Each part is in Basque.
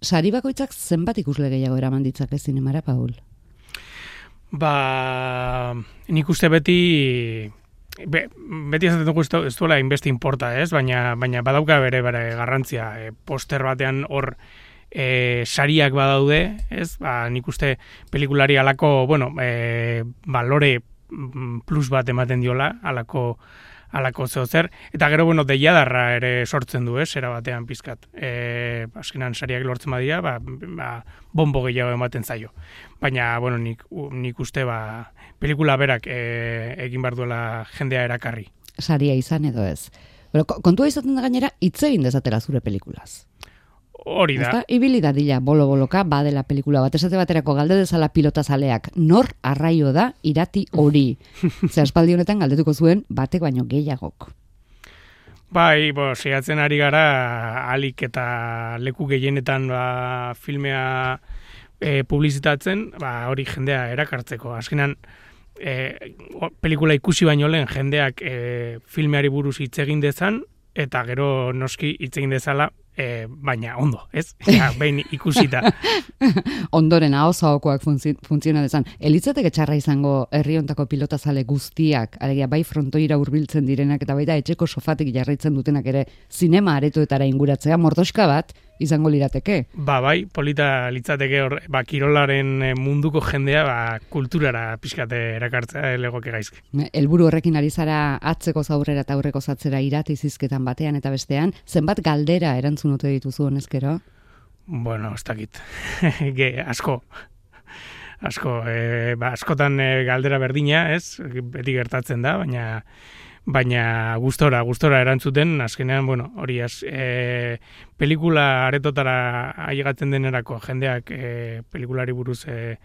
sari bakoitzak zenbat ikusle gehiago eraman ditzake zinemara, Paul? Ba, nik uste beti be, beti ez dugu ez duela inbesti importa, ez? Baina, baina badauka bere bere garrantzia. E, poster batean hor e, sariak badaude, ez? Ba, nik uste pelikulari alako, bueno, e, balore mm, plus bat ematen diola, alako alako zeo zer, eta gero, bueno, deiadarra ere sortzen du, ez, era batean pizkat. E, askenan sariak lortzen badia, ba, ba, bombo gehiago ematen zaio. Baina, bueno, nik, nik uste, ba, pelikula berak e, egin bar duela jendea erakarri. Saria izan edo ez. Pero, kontua izaten da gainera, hitz egin dezatela zure pelikulaz. Hori da. Ezta, ibili da dila, bolo-boloka, badela pelikula bat. Esate baterako galde dezala pilota zaleak. Nor arraio da irati hori. Zer espaldi honetan galdetuko zuen, batek baino gehiagok. Bai, bo, sehatzen ari gara, alik eta leku gehienetan ba, filmea e, publizitatzen, ba, hori jendea erakartzeko. Azkenan, e, pelikula ikusi baino lehen jendeak e, filmeari buruz hitz egin dezan, eta gero noski hitz egin dezala e, baina ondo, ez? Ja, behin ikusita. Ondoren hau zaokoak funtziona dezan. Elitzateke txarra izango herriontako pilotazale guztiak, alegia bai frontoira hurbiltzen direnak eta baita etxeko sofatik jarraitzen dutenak ere zinema aretoetara inguratzea, mordoska bat, izango lirateke. Ba, bai, polita litzateke hor, ba, kirolaren eh, munduko jendea, ba, kulturara pixkate erakartzea legoke gaizki. Elburu horrekin ari zara atzeko zaurrera eta aurreko zatzera irati zizketan batean eta bestean, zenbat galdera erantzun ote dituzu honezkero? Bueno, ez dakit. Ge, asko. Asko, e, ba, askotan e, galdera berdina, ez? Beti gertatzen da, baina baina gustora, gustora erantzuten, azkenean, bueno, hori az, e, pelikula aretotara ailegatzen denerako jendeak e, pelikulari buruz e,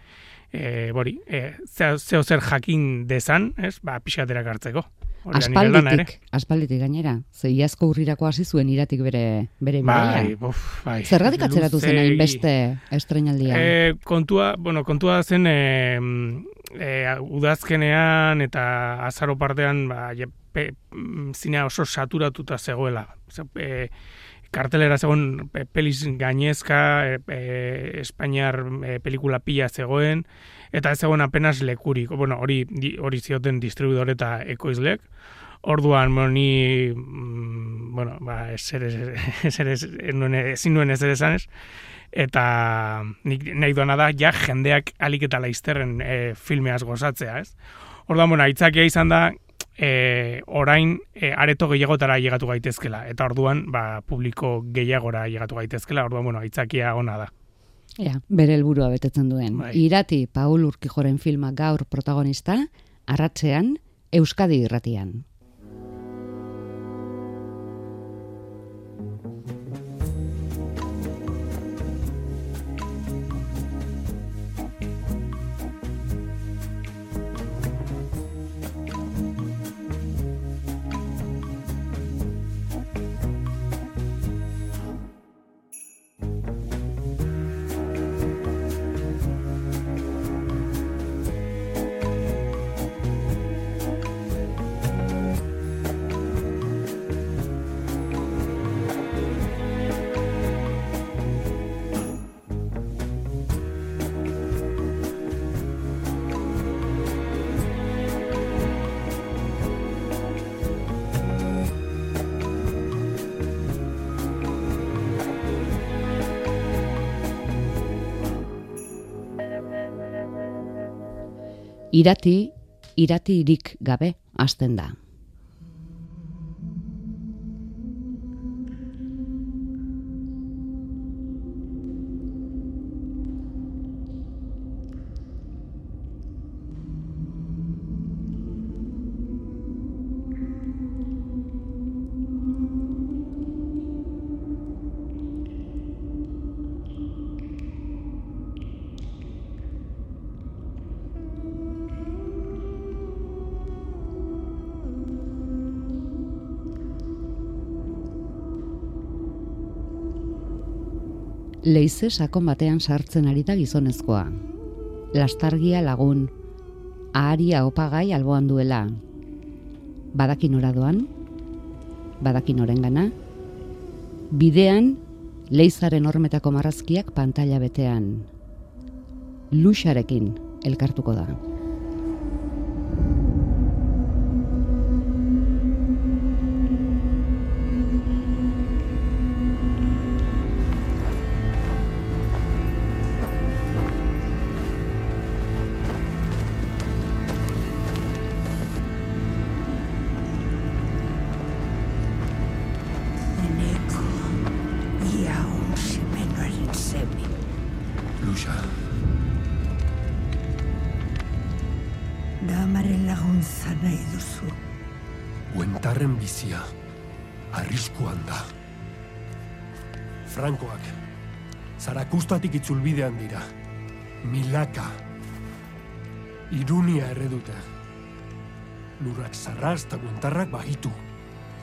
e, bori, e, zeo zer jakin dezan, ez, ba, pixaterak hartzeko. Aspalditik, aspalditik gainera. Ze iazko urrirako hasi zuen iratik bere bere bai, uf, bai. Zergatik atzeratu zen hain beste estrenaldia? E, kontua, bueno, kontua zen e, e, udazkenean eta azaro partean ba, pe, mm, zinea oso saturatuta zegoela. E, kartelera zegoen pe, peliz gainezka, e, e, Espainiar e, pelikula pila zegoen, eta ez zegoen apenas lekurik. Bueno, hori hori zioten distribuidor eta ekoizlek. Orduan, bueno, ni, mm, bueno, ba, ezin nuen ezer esan ez, eta nik nahi duena da, ja, jendeak alik eta laizterren e, filmeaz gozatzea, ez? Orduan, bueno, aitzakia izan da, e, orain e, areto gehiagotara llegatu gaitezkela eta orduan ba, publiko gehiagora llegatu gaitezkela orduan bueno aitzakia ona da Ja, bere helburua betetzen duen. Bai. Irati Paul Urkijoren filma gaur protagonista, arratzean Euskadi irratian. Irati, iratirik gabe hasten da. Leize sakon batean sartzen ari da gizonezkoa. Lastargia lagun, aharia opagai alboan duela. Badakin oradoan, badakin orengana, bidean leizaren hormetako marrazkiak pantalla betean. Luxarekin elkartuko da. Itzulbidean dira. Milaka. Irunia erredute. Lurrak zarraz eta guentarrak bahitu.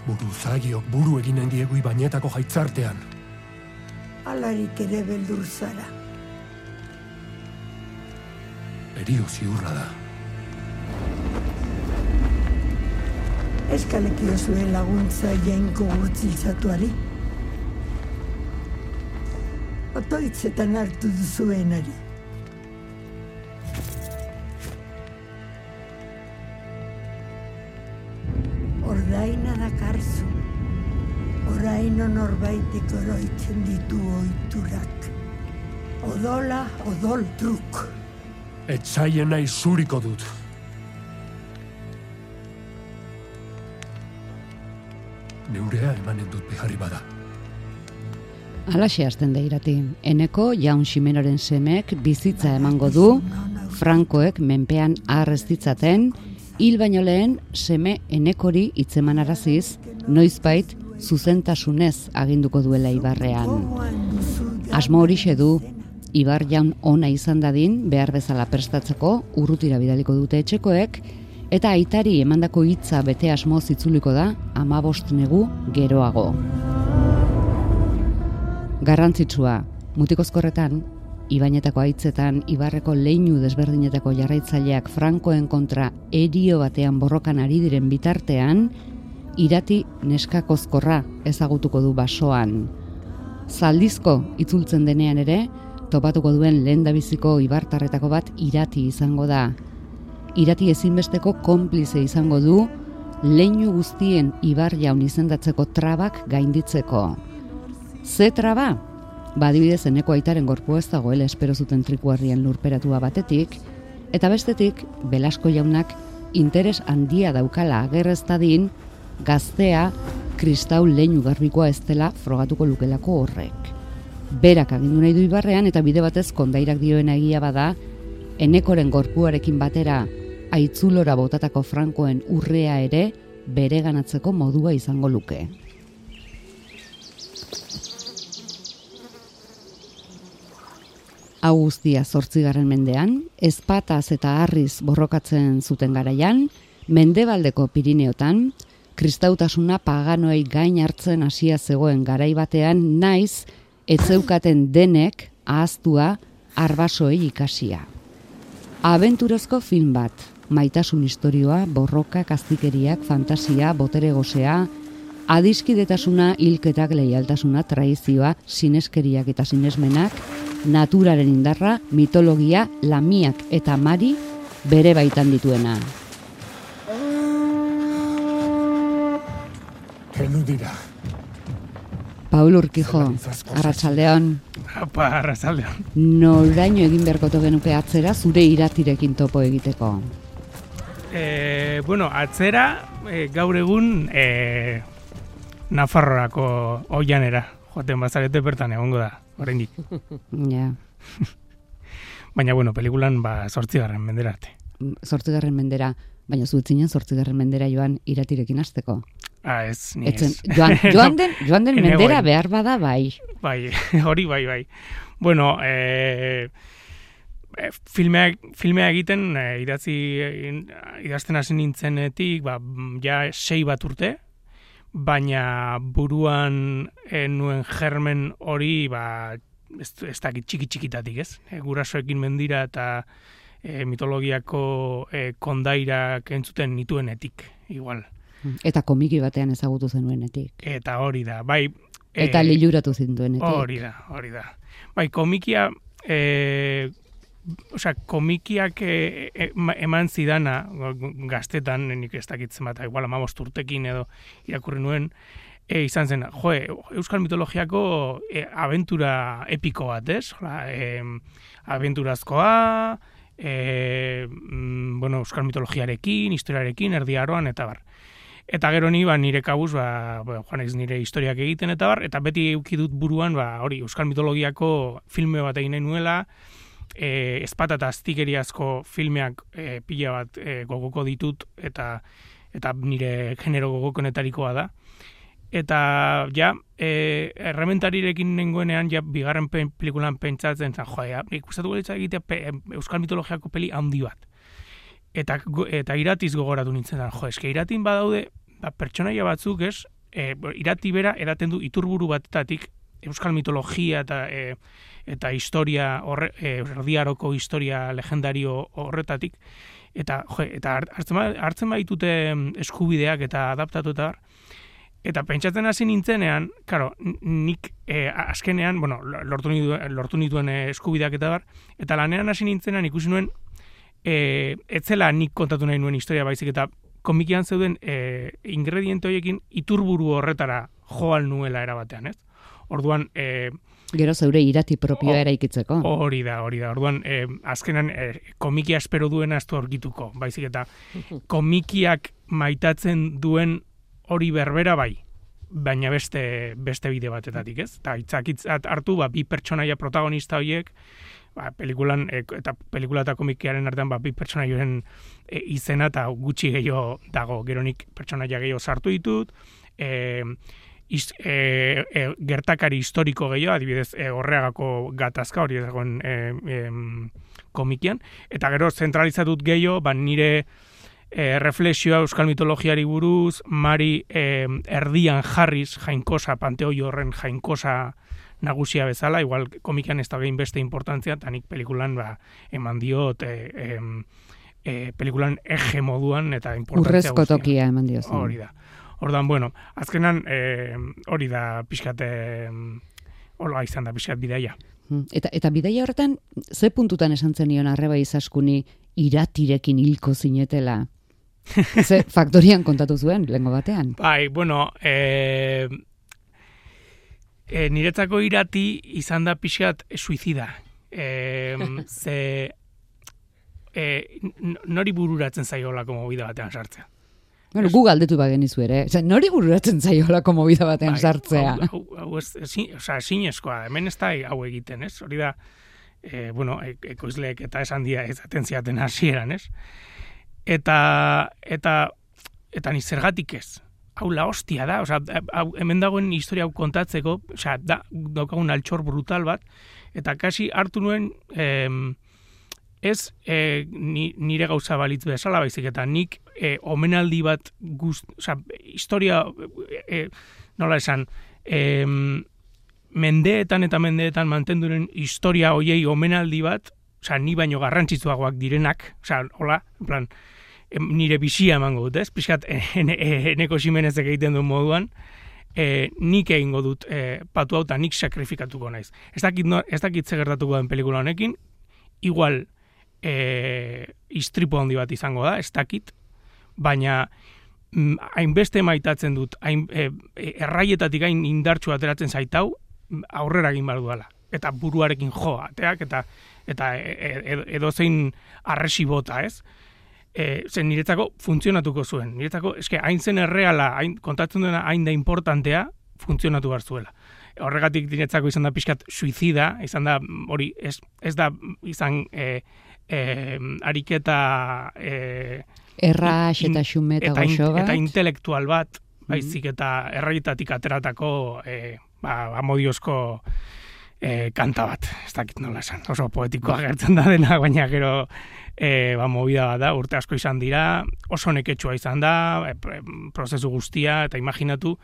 Buruzagiok buru eginen diegu ibainetako jaitzartean. Alarik ere beldur zara. Erio ziurra da. Eskalekio zuen laguntza jainko gurtziltzatuari. Otoitzetan hartu duzuenari. Ordaina dakarzu. Oraino norbaitek oroitzen ditu oiturak. Odola, odol truk. Etzaien nahi zuriko dut. Neurea emanen dut beharri bada. Alaxe hasten da irati. Eneko jaun ximenoren semek bizitza emango du, Frankoek menpean arrez ditzaten, hil baino lehen seme enekori hitzeman araziz, noizbait zuzentasunez aginduko duela ibarrean. Asmo horixe du, Ibar jaun ona izan dadin, behar bezala prestatzeko, urrutira bidaliko dute etxekoek, eta aitari emandako hitza bete asmoz itzuliko da, amabost negu geroago. Garrantzitsua, mutikozkorretan, Ibainetako aitzetan, Ibarreko leinu desberdinetako jarraitzaileak Frankoen kontra erio batean borrokan ari diren bitartean, irati neskakozkorra ezagutuko du basoan. Zaldizko itzultzen denean ere, topatuko duen lehendabiziko ibartarretako bat irati izango da. Irati ezinbesteko konplize izango du, leinu guztien ibar jaun izendatzeko trabak gainditzeko. Ze traba? Badibidez eneko aitaren gorpua ez dagoela espero zuten trikuarrien lurperatua batetik, eta bestetik, Belasko jaunak interes handia daukala agerreztadin, gaztea kristau leinu garbikoa ez dela frogatuko lukelako horrek. Berak agindu nahi du ibarrean eta bide batez kondairak dioena egia bada, enekoren gorpuarekin batera aitzulora botatako frankoen urrea ere bereganatzeko modua izango luke. Hau guztia zortzigarren mendean, ezpataz eta harriz borrokatzen zuten garaian, mendebaldeko Pirineotan, kristautasuna paganoei gain hartzen hasia zegoen garai batean naiz etzeukaten denek ahaztua arbasoei ikasia. Abenturozko film bat, maitasun istorioa, borroka, kaztikeriak, fantasia, botere gozea, adiskidetasuna, hilketak, leialtasuna, traizioa, sineskeriak eta sinesmenak, naturaren indarra, mitologia, lamiak eta mari bere baitan dituena. Heldu dira. Paul Urkijo, arratsaldeon, Apa, arrazaldean. noraino egin beharkoto genuke atzera zure iratirekin topo egiteko. E, bueno, atzera, e, gaur egun, e, Nafarroako oianera, joaten bazarete bertan egongo da, oraindik. Ja, Baina, bueno, pelikulan, ba, sortzigarren mendera arte. zortzigarren mendera, baina zuetzinen zortzigarren mendera joan iratirekin hasteko. Ah, ez, ni Etzen, ez. joan, joan den, joan den mendera goen. behar bada bai. Bai, hori bai, bai. Bueno, e, e, filmea, filmea egiten, e, idatzi, idazten hasi nintzenetik, ba, mm, ja sei bat urte, baina buruan e, nuen germen hori, ba, ez, ez dakit txiki txikitatik, ez? E, gurasoekin mendira eta e, mitologiako e, kondairak entzuten nituenetik, igual. Eta komiki batean ezagutu zenuenetik. Eta hori da, bai, Eta eh, liluratu zinduenetik. Hori da, hori da. Bai, komikia, e, osea, komikiak e, e, ma- eman zidana, gaztetan, nik ez dakitzen bat, igual amabost urtekin edo irakurri nuen, e, izan zen, jo, Euskal mitologiako e, abentura epiko bat, ez? Hola, e, abenturazkoa, e, mm, bueno, Euskal mitologiarekin, historiarekin, erdi aroan, eta bar. Eta gero ni ba, nire kabuz, ba, ba, joan naiz nire historiak egiten eta bar, eta beti euki dut buruan, ba, hori, Euskal mitologiako filme bat egin nahi nuela, e, espata eta aztikeriazko filmeak e, pila bat e, gogoko ditut, eta eta nire genero gogokonetarikoa da. Eta ja, e, errementarirekin nengoenean, ja, bigarren pen, pelikulan pentsatzen zen, joa, ja, ikustatu galitza egitea pe, Euskal mitologiako peli handi bat. Eta, go- eta iratiz gogoratu nintzen da, jo, eske iratin badaude, ba, pertsonaia batzuk, ez, e, irati bera edaten du iturburu batetatik euskal mitologia eta e, eta historia horre, e, erdiaroko historia legendario horretatik eta jo, eta hart- hartzen, ba- hartzen baitute mm, eskubideak eta adaptatu eta pentsatzen hasi nintzenean, n- nik e, azkenean, bueno, lortu, nituen, lortu nituen eh, eskubideak eta bar, eta lanean hasi nintzenean ikusi nuen, e, etzela nik kontatu nahi nuen historia baizik eta komikian zeuden e, ingrediente horiekin iturburu horretara joan nuela erabatean, ez? Orduan, e, Gero zeure irati propioa eraikitzeko. hori da, hori da. Orduan, e, azkenan e, komikia espero duena ez du aurkituko, baizik eta komikiak maitatzen duen hori berbera bai, baina beste beste bide batetatik, ez? Eta itzakitzat hartu, ba, bi pertsonaia protagonista horiek, ba, pelikulan, e, eta pelikula eta komikiaren artean, ba, bi pertsonaioen e, izena eta gutxi gehiago dago, geronik pertsonaia gehiago sartu ditut, e, iz, e, e, gertakari historiko gehiago, adibidez, e, horreagako gatazka hori dagoen e, em, komikian, eta gero zentralizatut gehiago, ba, nire e, reflexioa euskal mitologiari buruz, Mari e, erdian jarriz jainkosa, panteoi horren jainkosa nagusia bezala, igual komikan ez da behin beste importantzia, eta nik pelikulan ba, eman diot e, em, e, pelikulan ege moduan eta importantzia Urrezko tokia eman diozu. Hori da. Ordan bueno, azkenan e, hori da pixkat e, hola izan da pixkat bidaia. Mm. Eta, eta bidaia horretan, ze puntutan esan zenion arreba izaskuni iratirekin hilko zinetela? ze faktorian kontatu zuen, lengo batean? Bai, bueno, e, e, niretzako irati izan da pixkat suizida. E, ze e, nori bururatzen zaiolako movida batean sartzea. Bueno, gu galdetu bagenizu ere. Osea, nori bururatzen zaiolako movida batean Bai, sartzea? Hau, hau, hau ez, ezin, osea, ezinezkoa, hemen ez da hau egiten, ez? Hori da, e, bueno, e, ekoizleek eta esan dia ez atentziaten hasieran, ez? Eta, eta, eta ni zergatik ez? Hau la hostia da, osea, hau, hemen dagoen historia hau kontatzeko, osea, da, daukagun altxor brutal bat, eta kasi hartu nuen, em, ez e, ni, nire gauza balitz bezala baizik eta nik e, omenaldi bat guzt, osea, historia e, nola esan, em, mendeetan eta mendeetan mantenduren historia hoiei omenaldi bat, osea, ni baino garrantzitsuagoak direnak, osea, hola, en plan, nire bizia emango dut, ez? Piskat, ene, eneko simenezek egiten duen moduan, e, nik egingo dut e, patu hau nik sakrifikatuko naiz. Ez dakit, no, ez dakit ze gertatuko den pelikula honekin, igual e, istripu handi bat izango da, ez dakit, baina mm, hainbeste maitatzen dut, hain, e, e, erraietatik hain indartsu ateratzen zaitau, aurrera egin behar dudala. Eta buruarekin jo, ateak, eta eta e, e, edozein arresi bota, ez? E, zen niretzako funtzionatuko zuen. Niretzako, eske, hain zen erreala, hain, kontatzen duena hain da importantea, funtzionatu behar zuela. Horregatik niretzako izan da pixkat suizida, izan da, hori, ez, ez da izan e, e, ariketa e, Errax eta xume eta goxo bat. eta intelektual bat, baizik eta erraitatik ateratako e, ba, amodiozko e, kanta bat, ez dakit nola esan, oso poetikoa gertzen da dena, baina gero e, ba, movida bat da, urte asko izan dira, oso neketsua izan da, e, prozesu guztia, eta imaginatu,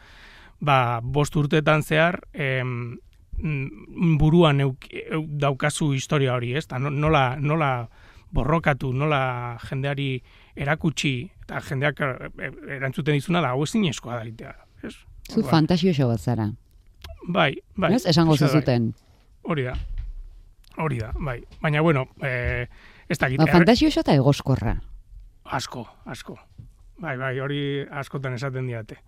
ba, bost urteetan zehar, mm, buruan euk, euk daukazu historia hori, ez? No- nola, nola borrokatu, nola jendeari erakutsi, eta jendeak e, e, erantzuten dizuna da, hau ezin eskoa da egitea, ez? Zu Orduan, fantasioso bat zara. bai, bai. Ez, esango bat bai. Hori da. Hori da, bai. Baina, bueno, eh, ez da Ba, fantasioso eta egoskorra. Asko, asko. Bai, bai, hori askotan esaten diate.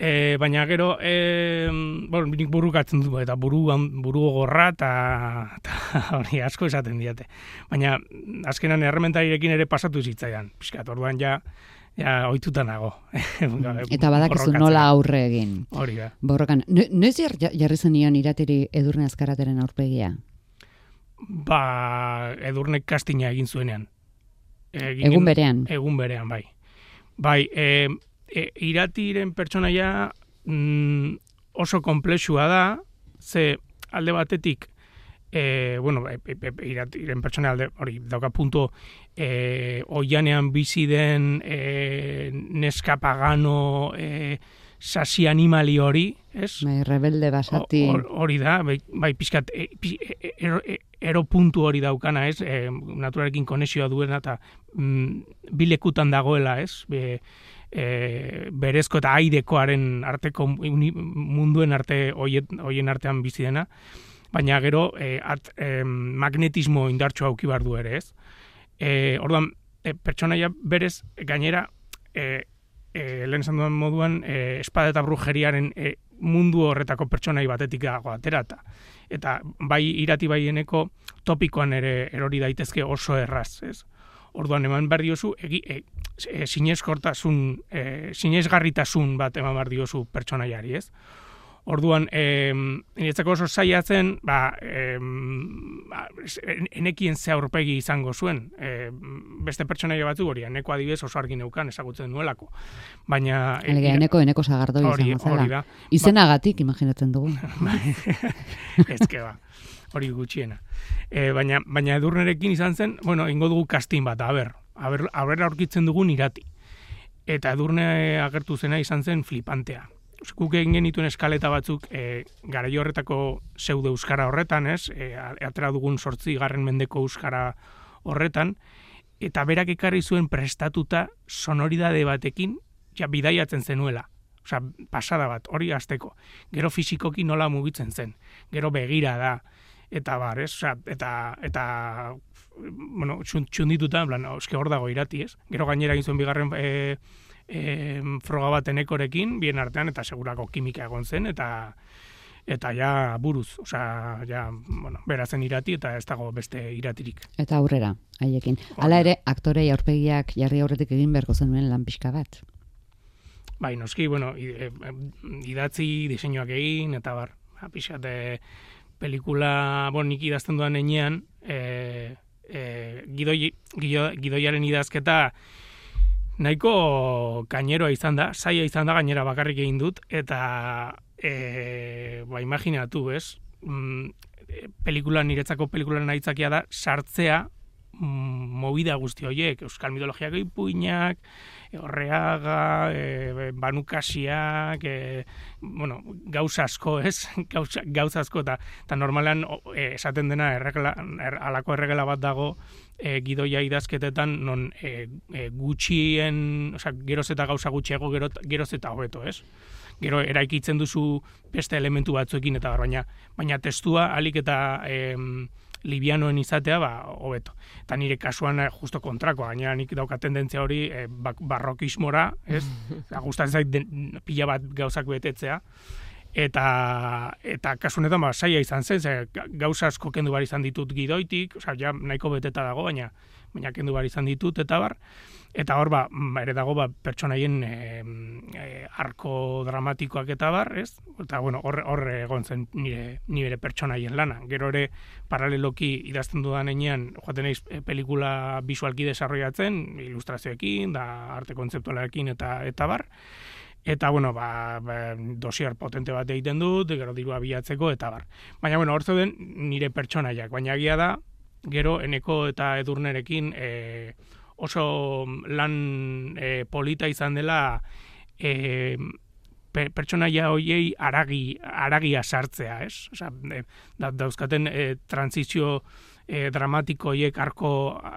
E, baina gero, e, bueno, nik burukatzen du, eta buru, buru gorra, eta hori asko esaten diate. Baina, azkenan errementarirekin ere pasatu zitzaidan. Piskat, orduan ja, ja ohituta nago. Eta badakizu nola aurre egin. Hori da. Borrokan, no- noiz jar- jarri zenion iratiri edurne azkarateren aurpegia? Ba, edurnek kastina egin zuenean. Egin, Egun berean. Egun berean, bai. Bai, e, e, iratiren pertsonaia mm, oso komplexua da, ze alde batetik, e, bueno, e, e, e, iratiren pertsona alde, hori, dauka punto, e, oianean bizi den e, neska pagano, e, sasi animali hori, ez? Bai, rebelde basati. Hor- Hori da, bai, bai pixkat, e, pi- e, ero, e, ero puntu hori daukana, ez? E, naturarekin konexioa duena eta mm, bilekutan dagoela, ez? Be, e, berezko eta aidekoaren arteko munduen arte hoien, artean bizi dena, baina gero e, at, e, magnetismo indartxo auki bar du ere, ez? E, orduan, e, pertsonaia berez gainera e, e, lehen esan dudan moduan e, espada eta brujeriaren e, mundu horretako pertsonai batetik dago atera eta bai irati baieneko topikoan ere erori daitezke oso erraz, ez? Orduan eman behar diozu egi, e, e, sineskortasun, e, sinesgarritasun bat eman behar diozu pertsonaiari, ez? Orduan, e, niretzako oso zaila zen, ba, e, enekien ze aurpegi izango zuen. E, beste pertsonaia batzu hori, eneko adibidez oso argi neukan ezagutzen nuelako. Baina... e, Alegia, eneko eneko sagardoi hori, izango hori zela. da. Izenagatik, imaginatzen dugu. Ezke ba, hori gutxiena. E, baina, baina edurnerekin izan zen, bueno, ingo dugu kastin bat, aber, aber, aber aurkitzen dugun irati. Eta edurne agertu zena izan zen flipantea. Guk egin genituen eskaleta batzuk e, garai horretako pseudo euskara horretan, ez? E, atera dugun sortzi garren mendeko euskara horretan, eta berak ekarri zuen prestatuta sonoridade batekin, ja bidaiatzen zenuela. Osea, pasada bat, hori hasteko. Gero fisikoki nola mugitzen zen. Gero begira da eta bar, ez? Osea, eta eta bueno, txun- txundituta, en plan, eske hor dago irati, ez? Gero gainera egin zuen bigarren e, e, froga bat enekorekin, bien artean, eta segurako kimika egon zen, eta eta ja buruz, osea, ja, bueno, berazen irati, eta ez dago beste iratirik. Eta aurrera, haiekin. Hala ere, aktorei aurpegiak jarri aurretik egin beharko zenuen lan pixka bat. Bai, noski, bueno, i- e, e, idatzi, diseinuak egin, eta bar, ba, pixat, e, pelikula, bon, nik idazten duan enean, e, e, gidoi, gido, gidoiaren idazketa nahiko kaineroa izan da, saia izan da gainera bakarrik egin dut, eta e, ba, imaginatu, ez? Mm, e, pelikula niretzako pelikulan aitzakia da sartzea movida guzti horiek, euskal mitologiako ipuinak, e, horreaga, e, banukasiak, e, bueno, gauza asko, ez? Gauza, gauza asko, eta eta normalan e, esaten dena erregela, er, alako erregela bat dago e, gidoia idazketetan non e, e, gutxien, osea, geroz eta gauza gutxiago, gero, geroz eta hobeto, ez? Gero eraikitzen duzu beste elementu batzuekin eta baina baina testua alik eta em, libianoen izatea ba hobeto. Eta nire kasuan eh, justo kontrakoa, gainera nik dauka tendentzia hori bak- barrokismora, ez? Gustatzen zait den- pila bat gauzak betetzea. Eta eta kasu honetan ba saia izan zen, ze ga- gauza asko kendu bar izan ditut gidoitik, osea ja nahiko beteta dago, baina baina kendu bar izan ditut eta bar. Eta hor ba, ba, ere dago ba, pertsonaien e, e, arko dramatikoak eta bar, ez? Eta bueno, hor hor egon zen nire nire pertsonaien lana. Gero ere paraleloki idazten dudan enean joaten naiz e, pelikula visualki desarrollatzen, ilustrazioekin da arte kontzeptualarekin eta eta bar. Eta, bueno, ba, ba, dosier potente bat egiten dut, gero dirua bilatzeko, eta bar. Baina, bueno, hor zeuden nire pertsonaiak, baina egia da, gero eneko eta edurnerekin e, oso lan e, polita izan dela e, pe, pertsonaia hoiei aragi, aragia sartzea, ez? Osea, e, da, dauzkaten e, transizio e, dramatiko hiek arko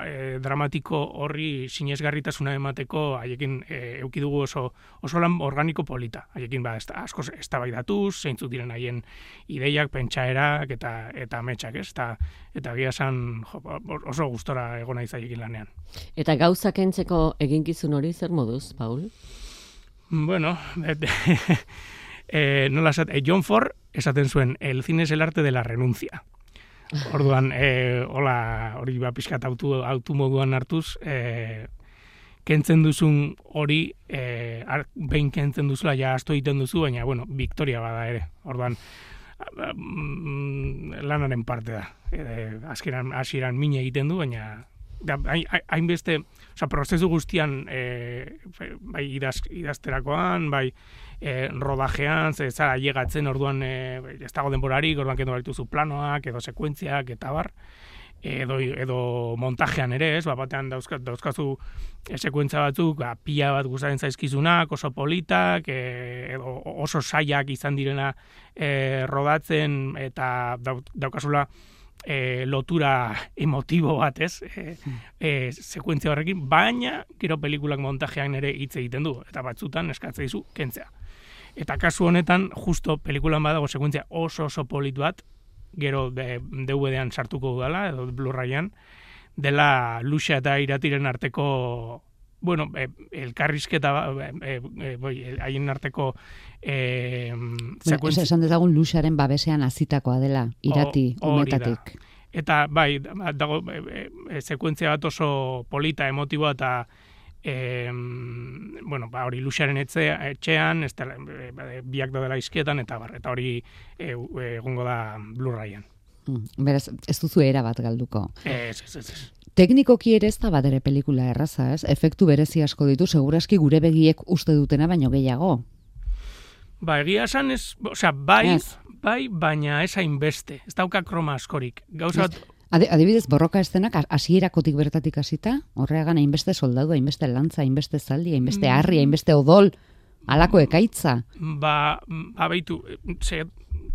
e, dramatiko horri sinesgarritasuna emateko haiekin e, euki dugu oso oso lan organiko polita. Haiekin ba asko eztabaidatuz, zeintzuk diren haien ideiak, pentsaerak eta eta ametsak, ez? Eta eta gia san oso gustora egona izaiekin lanean. Eta gauzak entzeko eginkizun hori zer moduz, Paul? Bueno, et, e, nola John Ford esaten zuen, el cine es el arte de la renuncia. Orduan, e, hola, hori ba pixkat autu, autu moduan hartuz, e, kentzen duzun hori, e, ar, behin kentzen duzula, ja asto egiten duzu, baina, bueno, victoria bada ere. Orduan, mm, lanaren parte da. E, azkeran, hasieran mine egiten du, baina hainbeste, oza, prozesu guztian, e, bai idaz, idazterakoan, bai e, rodajean, ze zara llegatzen orduan e, ez dago denborarik, orduan kendu zu planoak, edo sekuentziak, eta bar, edo, edo montajean ere, ez, ba, batean dauzkat, dauzkazu e, sekuentza batzuk, ba, pila bat gustaren zaizkizunak, oso politak, e, edo oso saiak izan direna e, rodatzen, eta daukazula, e, lotura emotibo bat, ez? E, e, sekuentzia horrekin, baina gero pelikulak montajean ere hitz egiten du, eta batzutan eskatzea dizu kentzea. Eta kasu honetan, justo pelikulan badago sekuentzia oso oso polit bat, gero DVD-an sartuko dudala, edo Blu-rayan, dela luxa eta iratiren arteko bueno, e, elkarrizketa e, e, e, haien arteko e, bueno, esan dezagun luxaren babesean azitakoa dela, irati, o, umetatik. Eta, bai, dago, e, e, sekuentzia bat oso polita, emotiboa, eta e, bueno, ba, hori luxaren etxe, etxean, ez dela, e, biak da dela izkietan, eta bar, eta hori egongo da Blu-rayan. Mm, beraz, ez duzu era bat galduko. Ez, ez, ez. ez. Teknikoki ere ez da bat ere pelikula erraza, ez? Efektu berezi asko ditu, seguraski gure begiek uste dutena baino gehiago. Ba, egia esan ez, osea, bai, bai, baina ez hainbeste. Ez dauka kroma askorik. Gauza Adibidez, borroka estenak hasierakotik bertatik hasita, horreagan hainbeste soldadu, hainbeste lantza, hainbeste zaldi, hainbeste mm. harri, hainbeste odol, alako ekaitza. Ba, ba baitu,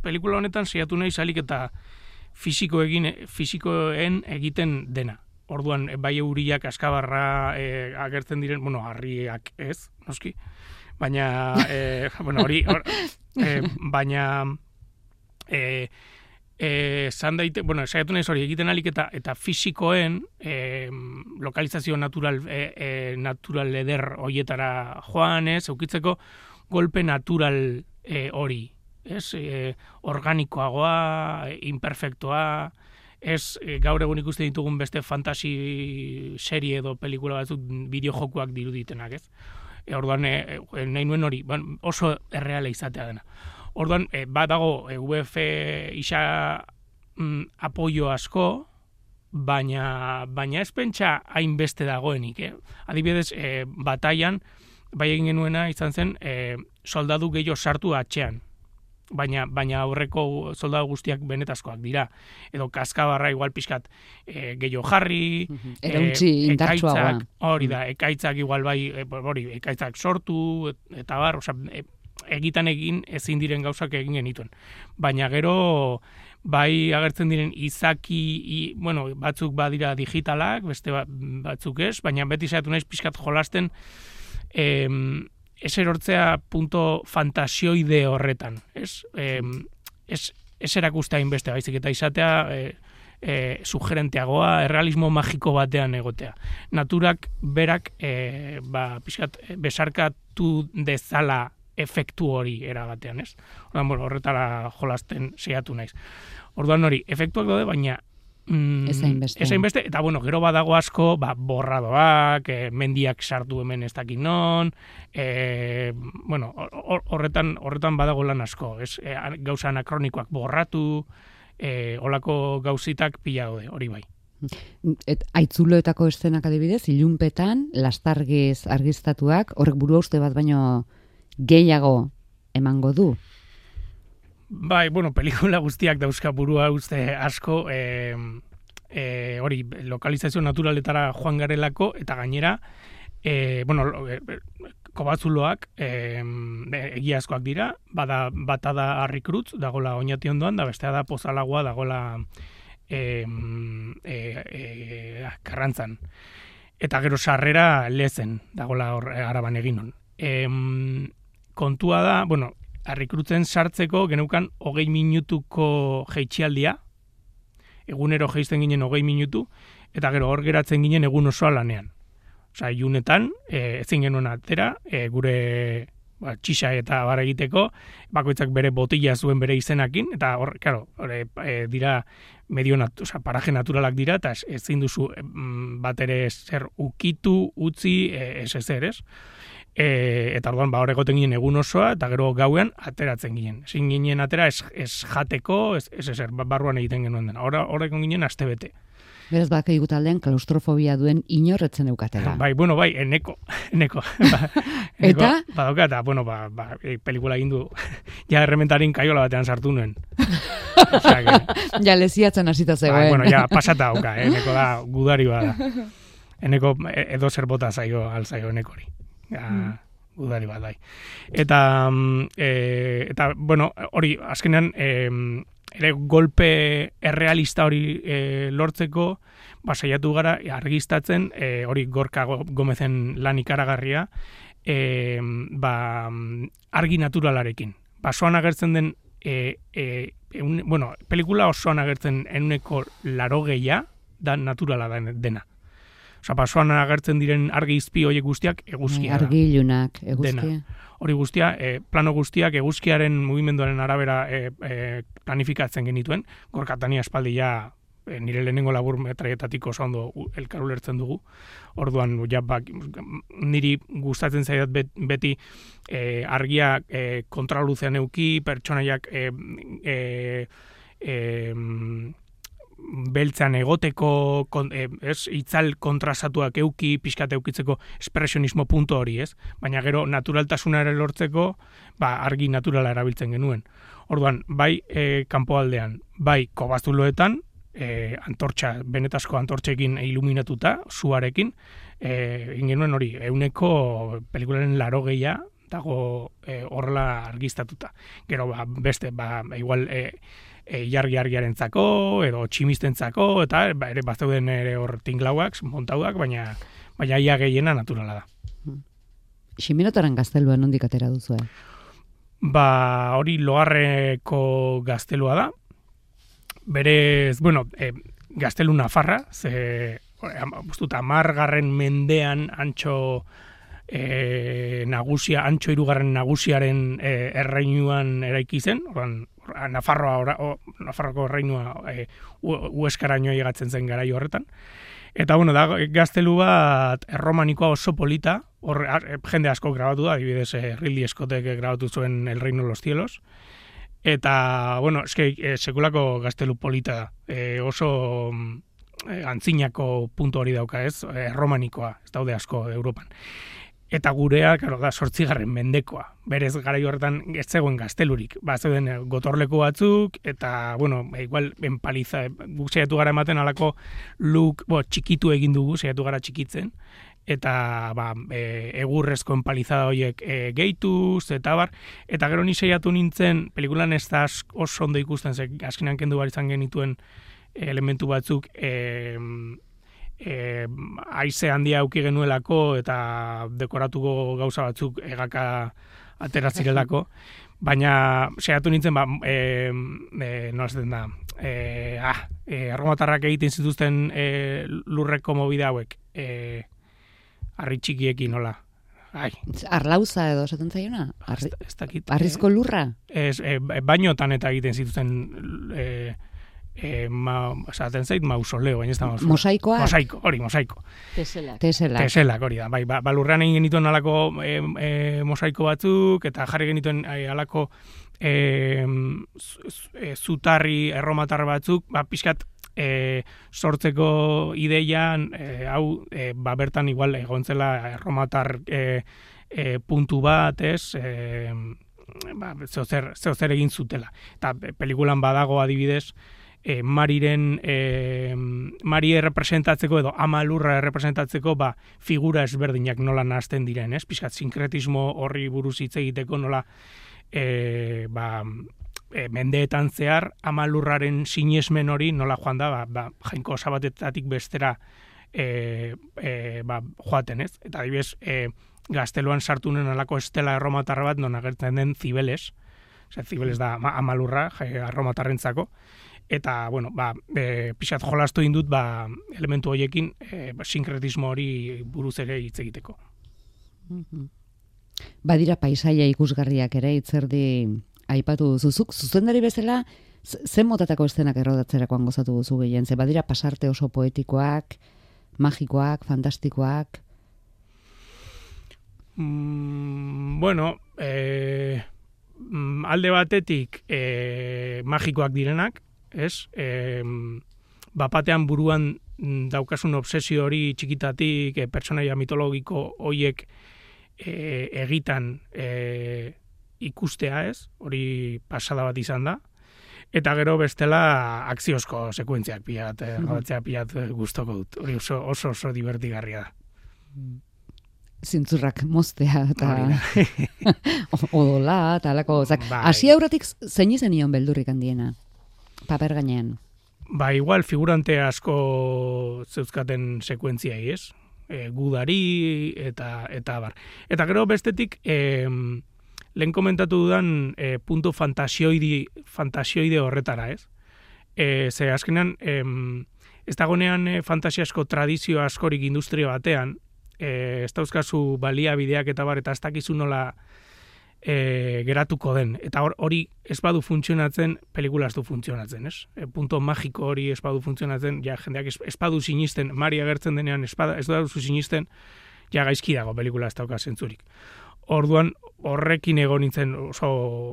pelikula honetan saiatu nahi salik eta fisiko egin, fisikoen egiten dena. Orduan, bai euriak askabarra e, agertzen diren, bueno, harriak ez, noski, baina, e, bueno, hori, e, baina, e, eh san daite, bueno, saiatu naiz hori egiten alik eta eta fisikoen eh lokalizazio natural eh e, natural leder hoietara joanez eukitzeko golpe natural e, hori, es e, organikoagoa, imperfectoa, ez e, gaur egun ikusten ditugun beste fantasy serie edo pelikula batzuk bideo jokuak diruditenak, ez? E, orduan e, e, nahi nuen hori, oso erreala izatea dena. Orduan, e, badago e, UF isa mm, apoio asko, baina baina ez pentsa hainbeste dagoenik, eh? Adibidez, e, bataian bai egin genuena izan zen e, soldadu gehiago sartu atxean. Baina baina aurreko soldadu guztiak benetazkoak dira. Edo kaskabarra igual pixkat e, gehiago jarri, Eruntzi, e, ekaitzak, hori da, ekaitzak igual bai, hori, ekaitzak sortu, eta bar, oza, e, egitan egin ezin diren gauzak egin genituen. Baina gero bai agertzen diren izaki, i, bueno, batzuk badira digitalak, beste ba, batzuk ez, baina beti saiatu naiz pixkat jolasten em, ez erortzea punto fantasioide horretan, ez? Em, ez, ez erakustea inbeste, baizik eta izatea e, e, sugerenteagoa, errealismo magiko batean egotea. Naturak berak e, ba, pixkat, besarkatu dezala efektu hori erabatean, ez? Orduan, bueno, horretara jolasten seiatu naiz. Orduan hori, efektuak daude, baina mm, ezain beste. eta bueno, gero badago asko, ba, borradoak, e, mendiak sartu hemen ez dakit non, e, bueno, horretan, horretan badago lan asko, ez? E, gauza anakronikoak borratu, e, olako gauzitak pila daude, hori bai. Et, aitzuloetako eszenak adibidez, ilunpetan, lastargiz argiztatuak, horrek buru uste bat baino gehiago emango du? Bai, bueno, pelikula guztiak dauzka burua uste asko, e, e, hori, lokalizazio naturaletara joan garelako, eta gainera, e, bueno, e, kobatzuloak e, egia askoak dira, bada, bata da harrikrutz, dagola oinati ondoan, da bestea da pozalagoa, dagola e, e, e, karrantzan. Eta gero sarrera lezen, dagola hor e, araban egin hon. E, kontua da, bueno, arrikrutzen sartzeko geneukan hogei minutuko jeitxialdia, egunero jeisten ginen hogei minutu, eta gero hor geratzen ginen egun osoa lanean. Osa, iunetan, e, ezin genuen atera, e, gure ba, txisa eta bar egiteko, bakoitzak bere botila zuen bere izenakin, eta hor, claro, hor, e, dira medio nat, oza, paraje naturalak dira, eta ezin duzu e, bat ere zer ukitu, utzi, e, ez ezer, ez? E, eta orduan, ba, horregoten ginen egun osoa, eta gero gauean ateratzen ginen. Ezin ginen atera ez, ez jateko, ez, ez ezer, ba, barruan egiten genuen dena. Horrek ginen aste. Beraz, baka taldean klaustrofobia duen inorretzen eukatela. Bai, bueno, bai, eneko, eneko. ba, eneko eta? Ba, eta, bueno, ba, ba, e, pelikula egin du, ja errementarin kaiola batean sartu nuen. que... ja, leziatzen hasita zegoen. Ba, bueno, ja, pasata hauka, eh, eneko da, gudari bada. Eneko e, edo zer bota zaio, alzaio enekori. Mm. Gudari bat, bai. Eta, e, eta, bueno, hori, azkenean, e, ere golpe errealista hori e, lortzeko basaiatu gara argistatzen e, hori gorka gomezen lan ikaragarria e, ba, argi naturalarekin. Basoan agertzen den e, e, bueno, pelikula osoan agertzen enuneko laro geia da naturala dena. Osa, basoan agertzen diren argi izpi horiek guztiak eguzkia. Argi ilunak, eguzkia. Dena hori guztia, e, plano guztiak eguzkiaren mugimenduaren arabera e, e, planifikatzen genituen, gorkatania espaldi ja e, nire lehenengo labur metraietatik oso ondo elkar ulertzen dugu. Orduan, ja, bak, niri gustatzen zaidat beti e, argia e, kontraluzean euki, pertsonaiak e, e, e, beltzan egoteko, kon, e, ez, itzal kontrasatuak euki, pixkat eukitzeko espresionismo punto hori, ez? Baina gero naturaltasuna ere lortzeko, ba, argi naturala erabiltzen genuen. Orduan, bai e, kanpoaldean, bai kobazuloetan, e, antortxa, benetasko antortxekin iluminatuta, zuarekin, e, ingenuen hori, euneko pelikularen laro gehia, dago e, horrela argiztatuta. Gero, ba, beste, ba, igual, e, e, jargi zako, edo tximistentzako, eta ba, ere bazeuden ere hor tinglauak, montauak, baina baina ia gehiena naturala da. Ximinotaren gaztelua nondik atera duzu, eh? Ba, hori loarreko gaztelua da. Berez, bueno, e, gaztelu nafarra, ze, bustut, amargarren mendean antxo e, nagusia, antxo irugarren nagusiaren e, erreinuan eraiki zen, oran, Nafarroa, ora, o, Nafarroko reinua e, ueskaraino egatzen zen garai horretan. Eta bueno, da gaztelu bat erromanikoa oso polita, hor jende asko grabatu da, adibidez eh, Ridley Scottek grabatu zuen El Reino de los Cielos. Eta, bueno, eske, e, sekulako gaztelu polita. E, oso e, antzinako puntu hori dauka ez, erromanikoa, ez daude asko Europan. Eta gurea, karo, da, sortzigarren mendekoa. Berez, gara horretan ez zegoen gaztelurik. Ba, zeuden eh, gotorleku batzuk, eta, bueno, e, igual, enpaliza, guk zeiatu gara ematen alako luk, bo, txikitu egin dugu, zeiatu gara txikitzen, eta, ba, e, egurrezko enpalizada horiek e, gehituz, eta bar, eta gero ni zeiatu nintzen, pelikulan ez da oso ondo ikusten, ze, askinan kendu bar izan genituen elementu batzuk, e, e, aize handia auki genuelako eta dekoratuko gauza batzuk egaka atera zirelako. Baina, seiatu nintzen, ba, e, e, den da, e, ah, e, arromatarrak egiten zituzten e, lurreko mobide hauek, e, arri txikiekin, nola? Ai. Arlauza edo esaten zaiona? Arri, ez, ez arrizko lurra? Ez, e, bainotan eta egiten zituzten e, e, ma, esaten zait, mausoleo, baina ez da mausoleo. Mosaikoa? Mosaiko, hori, mosaiko. Teselak. Teselak. Teselak, hori da. Bai, ba, balurrean egin genituen alako e, e, mosaiko batzuk, eta jarri genituen e, alako e, zutarri erromatar batzuk, ba, pixkat e, sortzeko ideian, e, hau, e, ba, bertan igual egontzela erromatar e, e, puntu bat, ez, e, ba, zeozer, zeozer egin zutela. Eta pelikulan badago adibidez, e, mariren e, mari errepresentatzeko edo ama lurra errepresentatzeko ba, figura ezberdinak nola nazten diren, ez? Piskat, sinkretismo horri buruz hitz egiteko nola e, ba, e, mendeetan zehar amalurraren sinesmen hori nola joan da, ba, ba, jainko osabatetatik bestera e, e, ba, joaten, ez? Eta adibidez, e, gazteluan sartu nuen alako estela erromatarra bat, non agertzen den zibeles, Ose, zibeles da ama- amalurra, jai, arromatarrentzako, eta, bueno, ba, e, pixat jolastu indut, ba, elementu horiekin, e, ba, sinkretismo hori buruz ere hitz egiteko. Badira paisaia ikusgarriak ere itzerdi aipatu duzuzuk, zuzendari bezala, zen motatako estenak errodatzerakoan gozatu duzu gehien, ze badira pasarte oso poetikoak, magikoak, fantastikoak, Mm, bueno, e, mm, alde batetik e, magikoak direnak, ez? E, bapatean buruan mm, daukasun obsesio hori txikitatik e, pertsonaia mitologiko hoiek e, egitan e, ikustea, ez? Hori pasada bat izan da. Eta gero bestela akziozko sekuentziak pilat, e, rodatzea pilat e, gustoko dut. Hori oso oso, oso divertigarria da. zintzurrak moztea eta odola eta alako, zak, Bai. aurretik zein nion beldurrik handiena, paper gainean. Ba, igual figurante asko zeuzkaten sekuentziai, ez? E, gudari eta eta bar. Eta gero bestetik e, lehen komentatu dudan e, punto fantasioidi, fantasioide horretara, ez? E, ze azkenean e, ez dagonean e, fantasiasko tradizio askorik industria batean, e, ez dauzkazu baliabideak eta bar, eta ez dakizu nola e, geratuko den. Eta hor- hori ez badu funtzionatzen, pelikula ez du funtzionatzen, ez? E, punto magiko hori ez badu funtzionatzen, ja jendeak ez, badu sinisten, Mari agertzen denean ez, bada, ez duzu sinisten, ja gaizki dago pelikula ez dauka zentzurik. Orduan horrekin egon nintzen oso,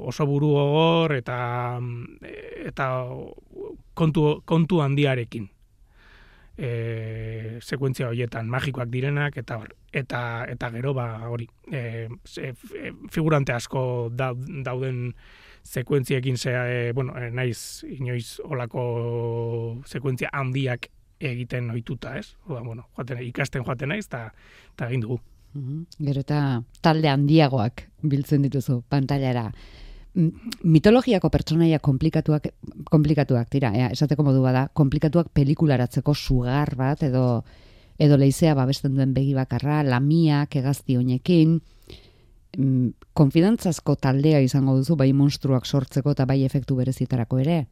oso buru gogor eta eta kontu, kontu handiarekin e, sekuentzia horietan magikoak direnak eta hor eta eta gero ba hori e, e, figurante asko da, dauden sekuentziekin zea, e, bueno, e, naiz inoiz olako sekuentzia handiak egiten ohituta, ez? Orduan, bueno, joaten, ikasten joaten naiz eta eta egin dugu. Gero eta talde handiagoak biltzen dituzu pantailara. Mitologiako pertsonaia komplikatuak komplikatuak dira, ea, esateko modu bada, komplikatuak pelikularatzeko sugar bat edo edo leizea babesten duen begi bakarra, lamiak, egazti honekin, konfidantzazko taldea izango duzu bai monstruak sortzeko eta bai efektu berezitarako ere.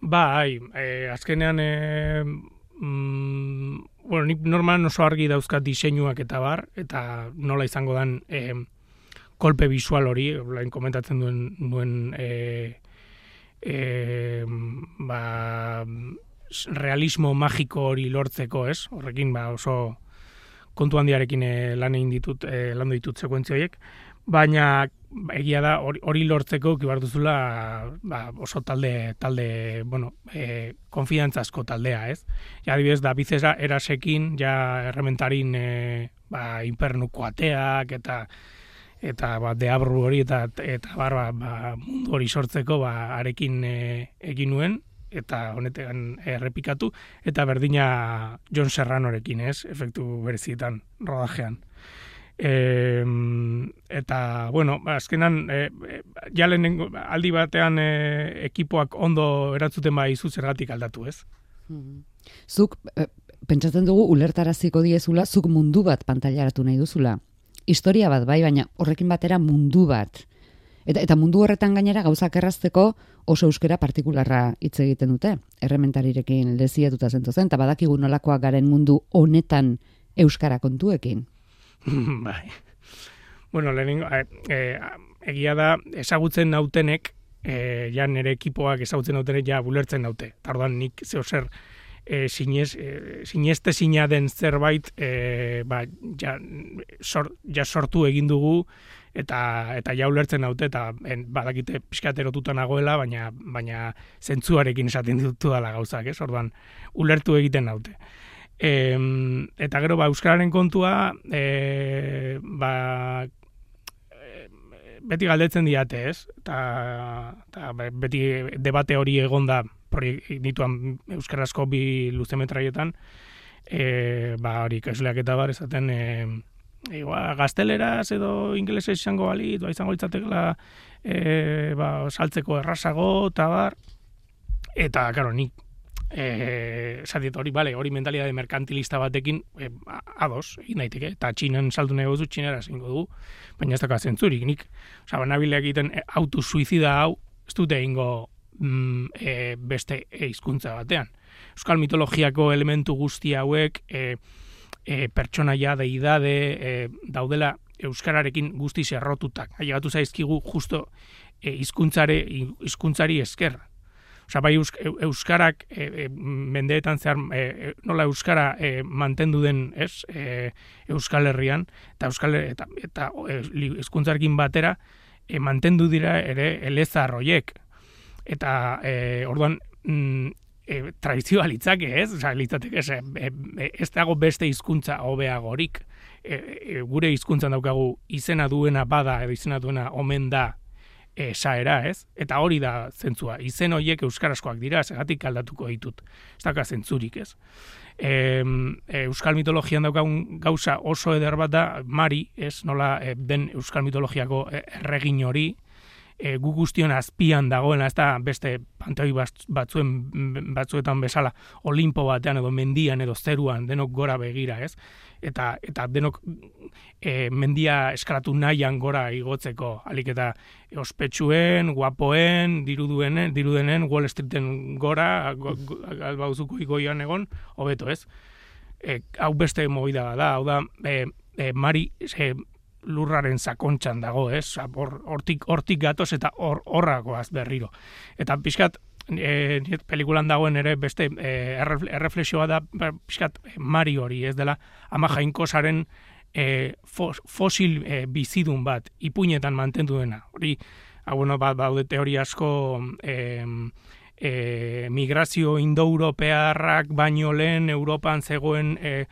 Bai, e, azkenean e, mm, bueno, nik normal oso argi dauzkat diseinuak eta bar, eta nola izango dan e, kolpe visual hori, lain komentatzen duen, duen e, e, ba, realismo magiko hori lortzeko, ez? Horrekin ba, oso kontu handiarekin e, lan egin ditut, e, landu ditut sekuentzia horiek, baina egia da hori, lortzeko kibar duzula ba, oso talde talde bueno e, konfidantzazko taldea ez ja adibidez da bizera erasekin ja errementarin e, ba inpernuko ateak eta eta ba deabru hori eta eta bar ba, ba, mundu hori sortzeko ba arekin e, egin nuen eta honetan errepikatu eta berdina John Serranorekin, ez? Efektu berezietan rodajean. E, eta, bueno, ba, azkenan, e, e, ja lehenengo, aldi batean e, ekipoak ondo eratzuten bai izu zergatik aldatu, ez? Zuk, eh, pentsatzen dugu, ulertaraziko diezula, zuk mundu bat pantailaratu nahi duzula. Historia bat bai, baina horrekin batera mundu bat. Eta, eta mundu horretan gainera gauzak errazteko oso euskera partikularra hitz egiten dute. Errementarirekin leziatuta zentu zen, eta badakigu nolakoak garen mundu honetan euskara kontuekin. bai. Bueno, lehenengo, e, e, egia da, ezagutzen nautenek, e, ja nire ekipoak ezagutzen nautenek, ja bulertzen naute. Tardan nik zeo zer e, sinez, e, sineste den zerbait, e, ba, ja, sor, ja sortu egin dugu, eta eta ja ulertzen naute eta en, badakite pixkat erotuta nagoela, baina baina zentzuarekin esaten ditu dala gauzak, ez? Orduan ulertu egiten naute. E, eta gero ba euskararen kontua e, ba beti galdetzen diate, ez? Eta be- beti debate hori egonda nituan euskarazko bi luzemetraietan, e, ba hori ikasleak eta bar esaten e, e, ba, gazteleraz edo ingelesa izango balit, ba, izango litzatekela e, ba, saltzeko errazago, eta bar, eta, karo, nik eh sadiet hori bale hori mentalitate merkantilista batekin e, ados egin daiteke. Eta txinan saldu nahi gozu txinera zingo du baina ez dago zentzurik nik osea banabilek egiten e, auto suizida hau ez dute eingo mm, e, beste hizkuntza batean euskal mitologiako elementu guzti hauek e, e, pertsonaia deidade e, daudela euskararekin guzti zerrotutak ailegatu zaizkigu justo e, hizkuntzare hizkuntzari esker Osa, bai euskarak e, e, mendeetan zehar e, nola euskara e, mantendu den, ez? E, euskal Herrian eta euskal eta eta hizkuntzarekin batera e, mantendu dira ere elezar hoiek. Eta e, orduan mm, e, tradizioa litzake, ez? Osea, litzateke ez, e, ez dago beste hizkuntza hobeagorik. E, e, gure hizkuntzan daukagu izena duena bada edo izena duena omen da esaera, ez? Eta hori da zentzua. Izen horiek euskarazkoak dira, segatik aldatuko ditut. Ez daka zentzurik, ez? E, euskal mitologian daukagun gauza oso eder bat da, Mari, ez? Nola e, den euskal mitologiako erregin hori, e, gu guztion azpian dagoena, ez da beste panteoi batzuen batzuetan bezala olimpo batean edo mendian edo zeruan denok gora begira, ez? Eta, eta denok e, mendia eskalatu nahian gora igotzeko, alik eta ospetsuen, guapoen, diruduen, dirudenen, Wall Streeten gora, go, go, igoian egon, hobeto, ez? E, hau beste moida da, hau da, e, e, mari, e, lurraren sakontxan dago, ez? Hortik hortik gatoz eta hor horragoaz berriro. Eta pixkat e, pelikulan dagoen ere beste e, erreflexioa da pixkat mari hori, ez dela ama jainkosaren e, fosil e, bizidun bat ipuinetan mantendu dena. Hori, hau bueno, ba, baude teoria asko e, e, migrazio indo-europearrak baino lehen Europan zegoen e,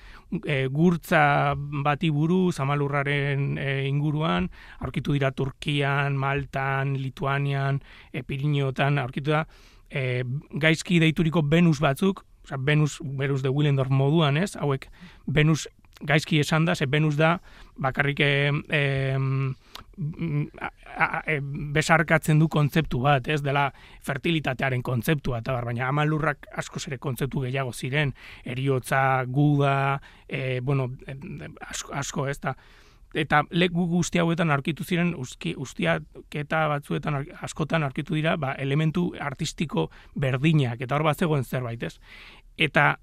e, gurtza bati buru zamalurraren e, inguruan, aurkitu dira Turkian, Maltan, Lituanian, e, Piriniotan, aurkitu da, e, gaizki deituriko Venus batzuk, Osa, Venus, Venus de Willendorf moduan, ez? Hauek, Venus gaizki esan da, ze Venus da, bakarrik e, besarkatzen du kontzeptu bat, ez? Dela fertilitatearen kontzeptua, eta baina amalurrak asko zere kontzeptu gehiago ziren, eriotza, guda, e, bueno, asko, asko ez da, eta leku guzti hauetan aurkitu ziren uski, ustiaketa batzuetan askotan aurkitu dira ba, elementu artistiko berdinak, eta hor bat zegoen zerbait, ez? Eta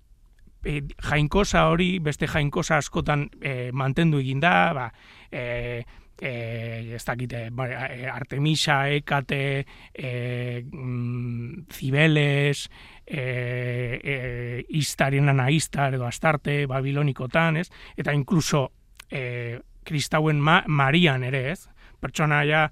e, jainkosa hori, beste jainkosa askotan e, mantendu egin da, ba, e, e, ez dakite, ba, Artemisa, Ekate, e, mm, Zibeles, e, e, Istarien anaistar edo Astarte, Babilonikotan, ez? Eta inkluso e, kristauen ma, Marian ere, ez? Pertsona ja,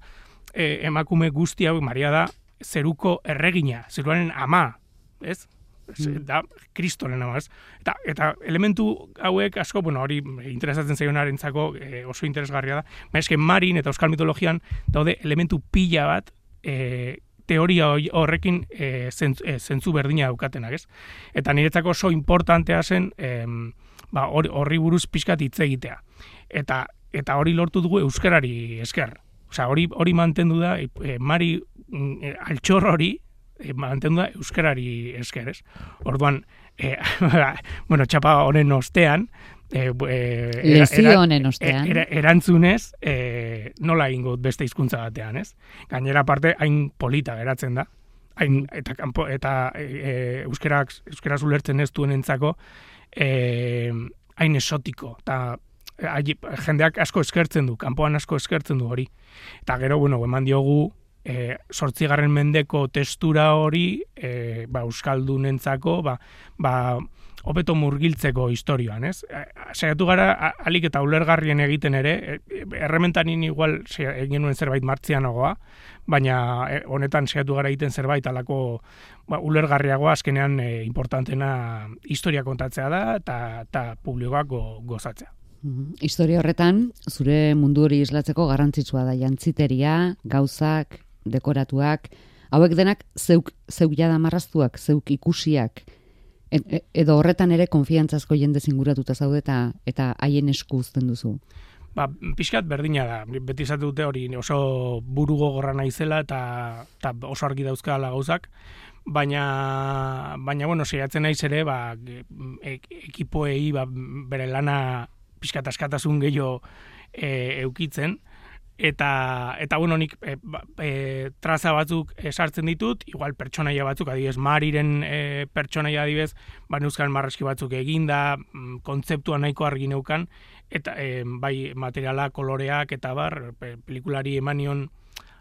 e, emakume guzti hau, Maria da, zeruko erregina, zeruaren ama, ez? Mm. da kristoren ez? Eta, eta elementu hauek asko, bueno, hori interesatzen zaionarentzako e, oso interesgarria da. Ba, eske marin eta euskal mitologian daude elementu pila bat e, teoria horrekin e, zentzu, berdina daukatenak, ez? Eta niretzako oso importantea zen e, ba, horri buruz pixkat hitz egitea. Eta, eta hori lortu dugu euskarari esker. Osea, hori hori mantendu da e, mari e, altxor hori e, mantendu da euskarari esker, ez? Orduan, e, bueno, txapa honen ostean, e, e, honen ostean. E, erantzunez, e, nola ingo beste hizkuntza batean, ez? Gainera parte, hain polita geratzen da. Hain, eta kanpo, eta e, euskerak, euskeraz ulertzen ez duen entzako, e, hain esotiko, eta jendeak asko eskertzen du, kanpoan asko eskertzen du hori. Eta gero, bueno, eman diogu, e, sortzigarren mendeko testura hori e, ba, Euskaldunentzako ba, ba, opeto murgiltzeko historioan, ez? E, saiatu gara, alik eta ulergarrien egiten ere, e, errementanin igual egin nuen zerbait martzianagoa, baina e, honetan saiatu gara egiten zerbait alako ba, ulergarriagoa azkenean e, importantena historia kontatzea da eta, eta publikoak go, gozatzea. Mhm. Historia horretan, zure mundu hori islatzeko garrantzitsua da jantziteria, gauzak, dekoratuak, hauek denak zeuk, zeuk jada marraztuak, zeuk ikusiak, e, edo horretan ere konfiantzazko jende zinguratuta zaude eta eta haien esku uzten duzu. ba, pixkat berdina da. Beti izate dute hori oso buru gogorra naizela eta, eta oso argi dauzkala gauzak. Baina, baina bueno, saiatzen naiz ere, ba, e, ekipoei ba, bere lana pixkat askatasun gehiago e, eukitzen eta eta bueno nik e, e, traza batzuk esartzen ditut igual pertsonaia batzuk adibez Mariren e, pertsonaia adibez ba neuzkan marreski batzuk eginda mm, kontzeptua nahiko argi neukan eta e, bai materiala koloreak eta bar pelikulari emanion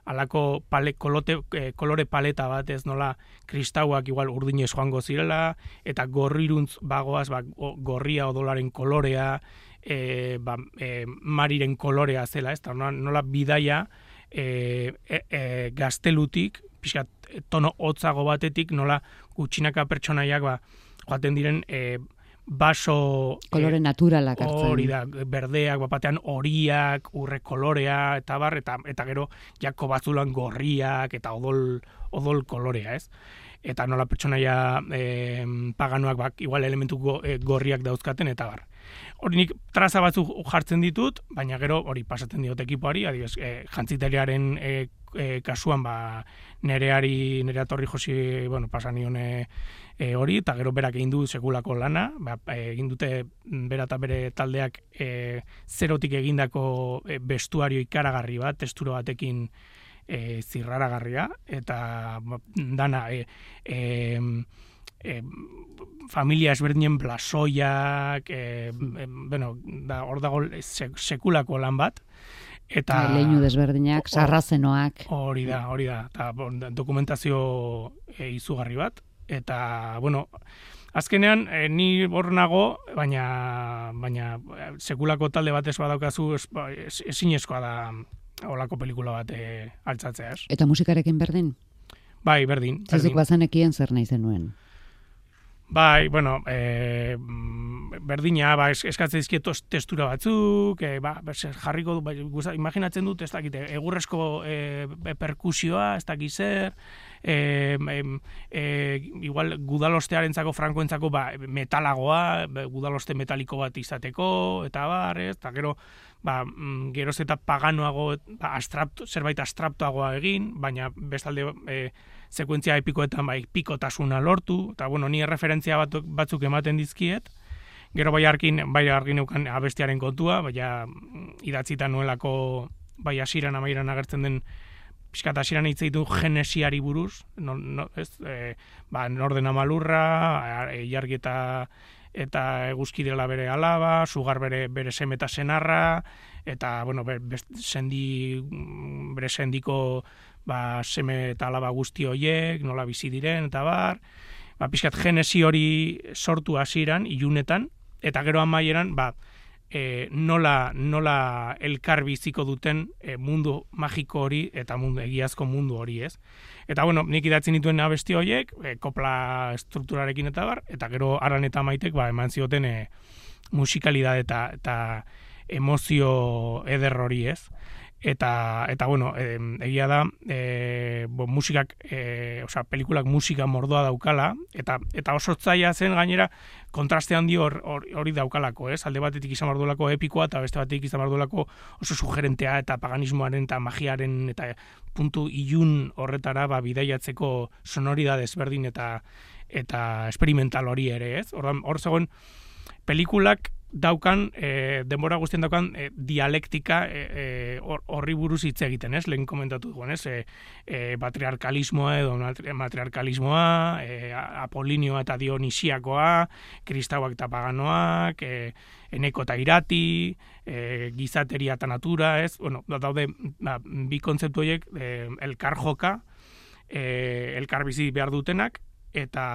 alako pale, kolote, e, kolore paleta bat ez nola kristauak igual urdinez joango zirela eta gorriruntz bagoaz ba, gorria odolaren kolorea e, ba, e, mariren kolorea zela, ez da, nola, bidaia e, e, e, gaztelutik, pixkat, tono hotzago batetik, nola gutxinaka pertsonaiak ba, joaten diren e, baso... Kolore e, naturalak hartzen. Hori da, berdeak, bapatean horiak, urre kolorea, eta bar, eta, eta gero jako batzulan gorriak, eta odol, odol kolorea, ez? Eta nola pertsonaia e, paganoak, bak, igual elementu go, e, gorriak dauzkaten, eta bar hori nik traza batzuk jartzen ditut, baina gero hori pasatzen diot ekipoari, adibes, e, eh, jantziteriaren e, kasuan ba, nereari, nerea torri josi, bueno, pasan nion e, hori, eta gero berak egin du sekulako lana, ba, egin dute bera eta bere taldeak e, zerotik egindako e, bestuario ikaragarri bat, testuro batekin e, zirraragarria, eta ba, dana, e, e, e, familia esberdinen blasoiak, e, bueno, da, hor dago sekulako lan bat, eta... Leinu desberdinak, sarrazenoak. Hori da, hori da, eta dokumentazio e, izugarri bat, eta, bueno, azkenean, e, ni hor nago, baina, baina sekulako talde bat ez badaukazu, ezin es, da, olako pelikula bat e, altzatzea, ez? Eta musikarekin berdin? Bai, berdin. berdin. Zizuk bazanekien zer nahi zenuen? Bai, bueno, e, berdina, ba, eskatzen dizkiet testura batzuk, e, ba, jarriko du, ba, imaginatzen dut, ez dakit, egurrezko e, perkusioa, ez dakit zer, e, e, igual gudalostearen zako, frankoentzako, ba, metalagoa, gudaloste metaliko bat izateko, eta bar, ez, eta gero, ba, mm, geroz eta paganoago, ba, astrapto, zerbait astraptoagoa egin, baina bestalde, e, sekuentzia epikoetan bai pikotasuna lortu, eta bueno, ni referentzia batzuk, batzuk ematen dizkiet, gero bai arkin, bai arkin eukan abestiaren kontua, bai idatzita nuelako bai asiran amairan agertzen den pixkat asiran hitz ditu genesiari buruz, no, no, ez, e, ba, norden amalurra, e, jargi eta eta eguzki dela bere alaba, sugar bere, bere semeta senarra, eta, bueno, bere, sendi, bere sendiko ba, seme eta alaba guzti horiek, nola bizi diren, eta bar, ba, pixkat genesi hori sortu hasiran ilunetan, eta gero amaieran, ba, e, nola, nola elkar biziko duten e, mundu magiko hori eta mundu, egiazko mundu hori, ez? Eta, bueno, nik idatzen dituen abesti horiek, e, kopla strukturarekin eta bar, eta gero aran eta maitek, ba, eman zioten e, musikalidad eta, eta emozio eder hori, ez? Eta eta bueno, e, egia da, e, bo, musikak, e, osea, pelikulak musika mordoa daukala eta eta oso zaila zen gainera kontraste handi hori or, daukalako, ez? Alde batetik izan bardulako epikoa eta beste batetik izan bardulako oso sugerentea eta paganismoaren eta magiaren eta puntu ilun horretara ba bidaiatzeko sonoridade desberdin eta eta experimental hori ere, ez? Ordan hor zegoen pelikulak daukan, e, denbora guztien daukan, e, dialektika e, horri buruz hitz egiten, ez? Lehen komentatu duen, ez? E, e, patriarkalismoa edo matriarkalismoa, e, apolinioa eta dionisiakoa, kristauak eta paganoak, e, eneko eta irati, e, gizateria eta natura, ez? Bueno, daude, ba, bi kontzeptu horiek, e, elkar joka, e, elkar bizi behar dutenak, eta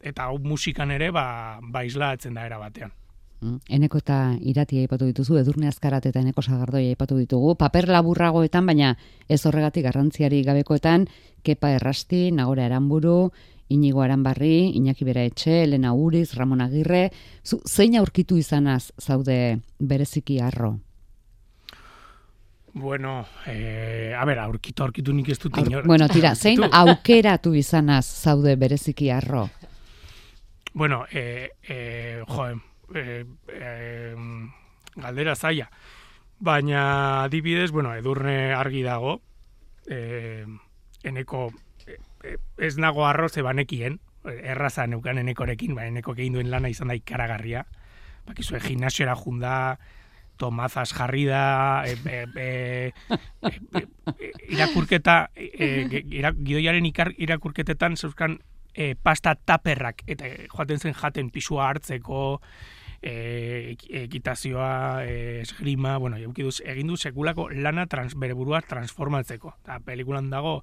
eta hau musikan ere ba, ba islatzen da era batean. Mm. Eneko eta irati aipatu dituzu, edurne azkarat eta eneko sagardoi aipatu ditugu, paper laburragoetan, baina ez horregatik garrantziari gabekoetan, kepa errasti, nagore aranburu, inigo aranbarri, inaki bera etxe, Elena Uriz, Ramon Agirre, zu, zein aurkitu izanaz zaude bereziki arro? Bueno, eh, a ber, aurkitu, aurkitu nik ez dut inor. Bueno, tira, zein aukeratu izanaz zaude bereziki arro? Bueno, eh, eh, joe, e, galdera zaia. Baina adibidez, bueno, edurne argi dago, e, eneko, e, e, ez nago arroze banekien, erraza neukan enekorekin, ba, eneko egin duen lana izan da ikaragarria. Bakizue, gimnasiora junda, tomazas jarri da, e, e, e, e, e, irakurketa, e, e, ira, gidoiaren ikar, irakurketetan zeuzkan e, pasta taperrak, eta e, joaten zen jaten pisua hartzeko, e, ekitazioa, e, esgrima, bueno, egin du sekulako lana trans, bere burua transformatzeko. Eta pelikulan dago,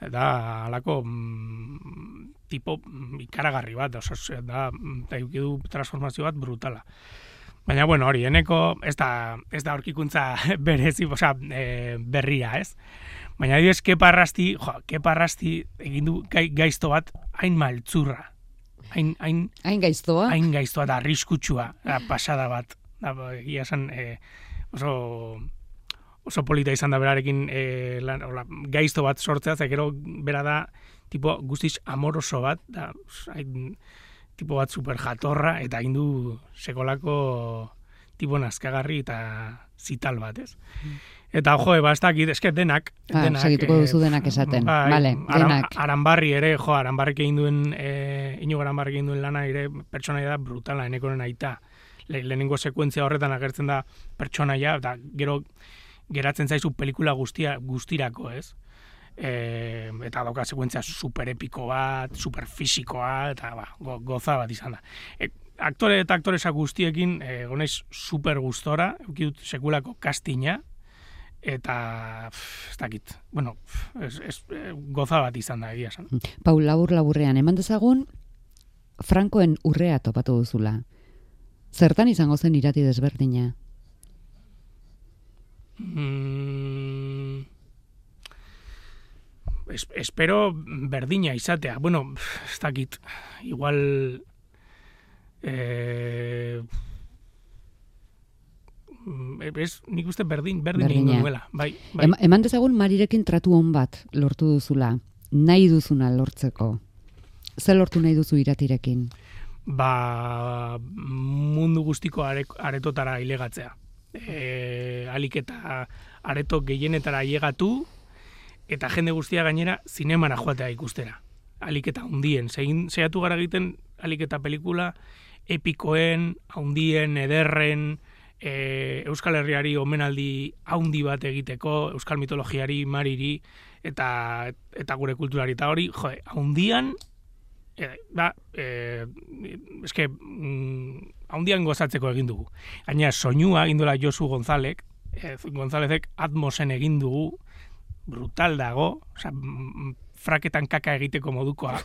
da alako mm, tipo mm, ikaragarri bat, oso, da, da du transformazio bat brutala. Baina, bueno, hori, eneko, ez da, ez da orkikuntza berezi, oza, e, berria, ez? Baina, adibidez, keparrasti, jo, keparrasti egin du gaizto bat hain maltzurra. Hain, hain, hain gaiztoa? Hain gaiztoa da, arriskutsua, da, pasada bat. Da, egia esan, e, oso, oso polita izan da berarekin e, lan, ola, gaizto bat sortzea, ze gero bera da tipo guztiz amoroso bat, da, hain, tipo bat super jatorra, eta hain du sekolako tipo nazkagarri eta zital bat, ez? Mm. Eta jo, eba, ez dakit, eske denak. Ah, denak segituko eh, duzu denak esaten, bai, vale, denak. aranbarri ere, jo, aranbarrik egin duen, e, inu aranbarrik egin duen lana ere, pertsonaia da brutala, enekoren aita. Le, lehenengo sekuentzia horretan agertzen da pertsonaia, eta gero geratzen zaizu pelikula guztia guztirako, ez? E, eta dauka sekuentzia super epiko bat, super fisikoa, eta ba, go, goza bat izan da. E, aktore eta aktoresa guztiekin, e, gonez super gustora, eukidut sekulako kastina, eta ez dakit, bueno, ez, ez, goza bat izan da egia esan. Paul, labur laburrean, eman dezagun, Frankoen urrea topatu duzula. Zertan izango zen irati desberdina? Mm, es, espero berdina izatea. Bueno, ez dakit, igual... Eh, Mm, ez nik uste berdin, berdin egin duela. Bai, bai. eman dezagun marirekin tratu hon bat lortu duzula, nahi duzuna lortzeko. Zer lortu nahi duzu iratirekin? Ba, mundu guztiko aretotara ilegatzea. E, alik eta areto gehienetara llegatu, eta jende guztia gainera zinemara joatea ikustera. Alik eta hundien. Zein, zeiatu gara egiten alik eta pelikula epikoen, hundien, ederren, e, Euskal Herriari omenaldi haundi bat egiteko, Euskal mitologiari, mariri, eta, eta gure kulturari. Eta hori, jo, haundian, e, ba, e, eske, mm, haundian gozatzeko egin dugu. Gaina, soinua egin duela Josu Gonzalek, e, Gonzalezek atmosen egin dugu, brutal dago, oza, fraketan kaka egiteko modukoa,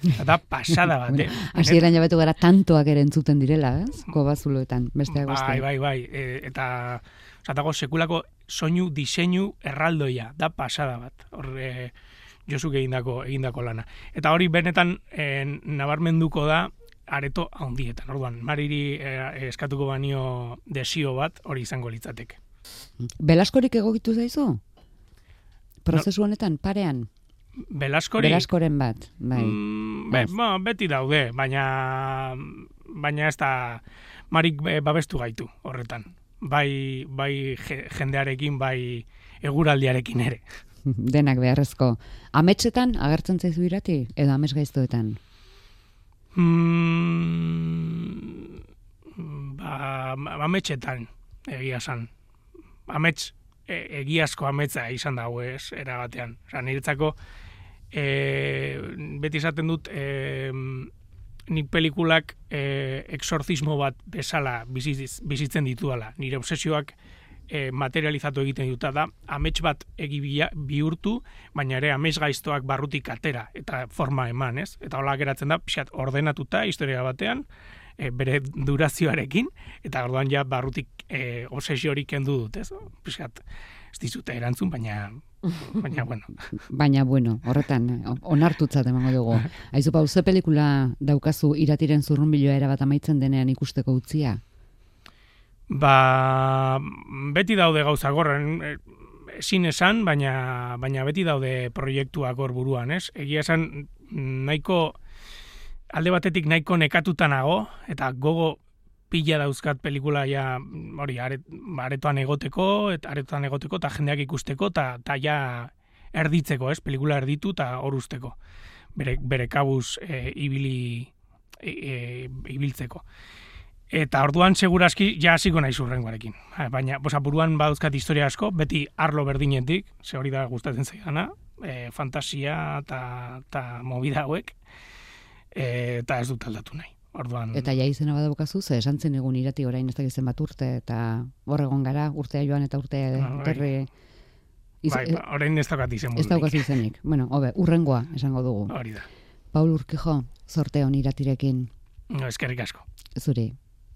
Da pasada bat, eh? Asi eran jabetu gara tantoak ere entzuten direla, ez? Kobazuloetan, besteak beste. Bai, bai, bai. E, eta, osatago, sekulako soinu, diseinu, erraldoia, da pasada bat. Hor, e, Josu egindako, egindako lana. Eta hori benetan e, nabarmenduko da areto handietan. Orduan, mariri e, eskatuko banio desio bat hori izango litzateke. Belaskorik egokitu zaizu? Prozesu honetan, parean? Belaskori? Belaskoren bat, bai. Mm, be, ba, beti daude, baina baina ez da marik babestu gaitu horretan. Bai, bai jendearekin, bai eguraldiarekin ere. Denak beharrezko. Ametsetan agertzen zaizu irati, edo amets gaiztoetan? Mm, ba, ametsetan, egia san. Amets, e, egiazko ametsa izan dago ez, era batean. Osa, niretzako, e, beti esaten dut, e, nik pelikulak e, exorcismo bat bezala biziz, bizitzen dituala. Nire obsesioak e, materializatu egiten dut da, amets bat egi bihurtu, baina ere amets gaiztoak barrutik atera eta forma eman, ez? Eta hola geratzen da, pixat, ordenatuta historia batean, e, bere durazioarekin, eta orduan ja barrutik e, obsesio hori kendu dut, ez? Piskat, ez dizute erantzun, baina baina bueno. baina bueno, horretan onartutzat emango dugu. Aizu pau, ze pelikula daukazu iratiren zurrunbiloa era bat amaitzen denean ikusteko utzia? Ba, beti daude gauza gorren, e, ezin esan, baina, baina beti daude proiektuak hor buruan, ez? Egia esan, nahiko, alde batetik nahiko nekatuta nago, eta gogo pila dauzkat pelikula ja, hori, aret, aretoan egoteko, eta aretoan egoteko, eta jendeak ikusteko, eta ta ja erditzeko, ez, pelikula erditu eta hor usteko. Bere, bere kabuz e, ibili, e, e, ibiltzeko. Eta orduan seguraski ja hasiko naiz urrengoarekin. Baina, bosa, buruan badauzkat historia asko, beti arlo berdinetik, ze hori da gustatzen zaidana, e, fantasia eta ta movida hauek, e, eta ez dut aldatu nahi. Orduan, Eta ja izena badaukazu, ze esan zen egun irati orain ez dakizen bat urte, eta hor egon gara, urtea joan eta urtea Ah, bai. etorri. Iz- bai, ba, orain ez daukat izen ez daukazu izenik. Bueno, hobe, urrengoa esango dugu. Hori da. Paul Urkijo, sorte on iratirekin, No, eskerrik asko. zuri.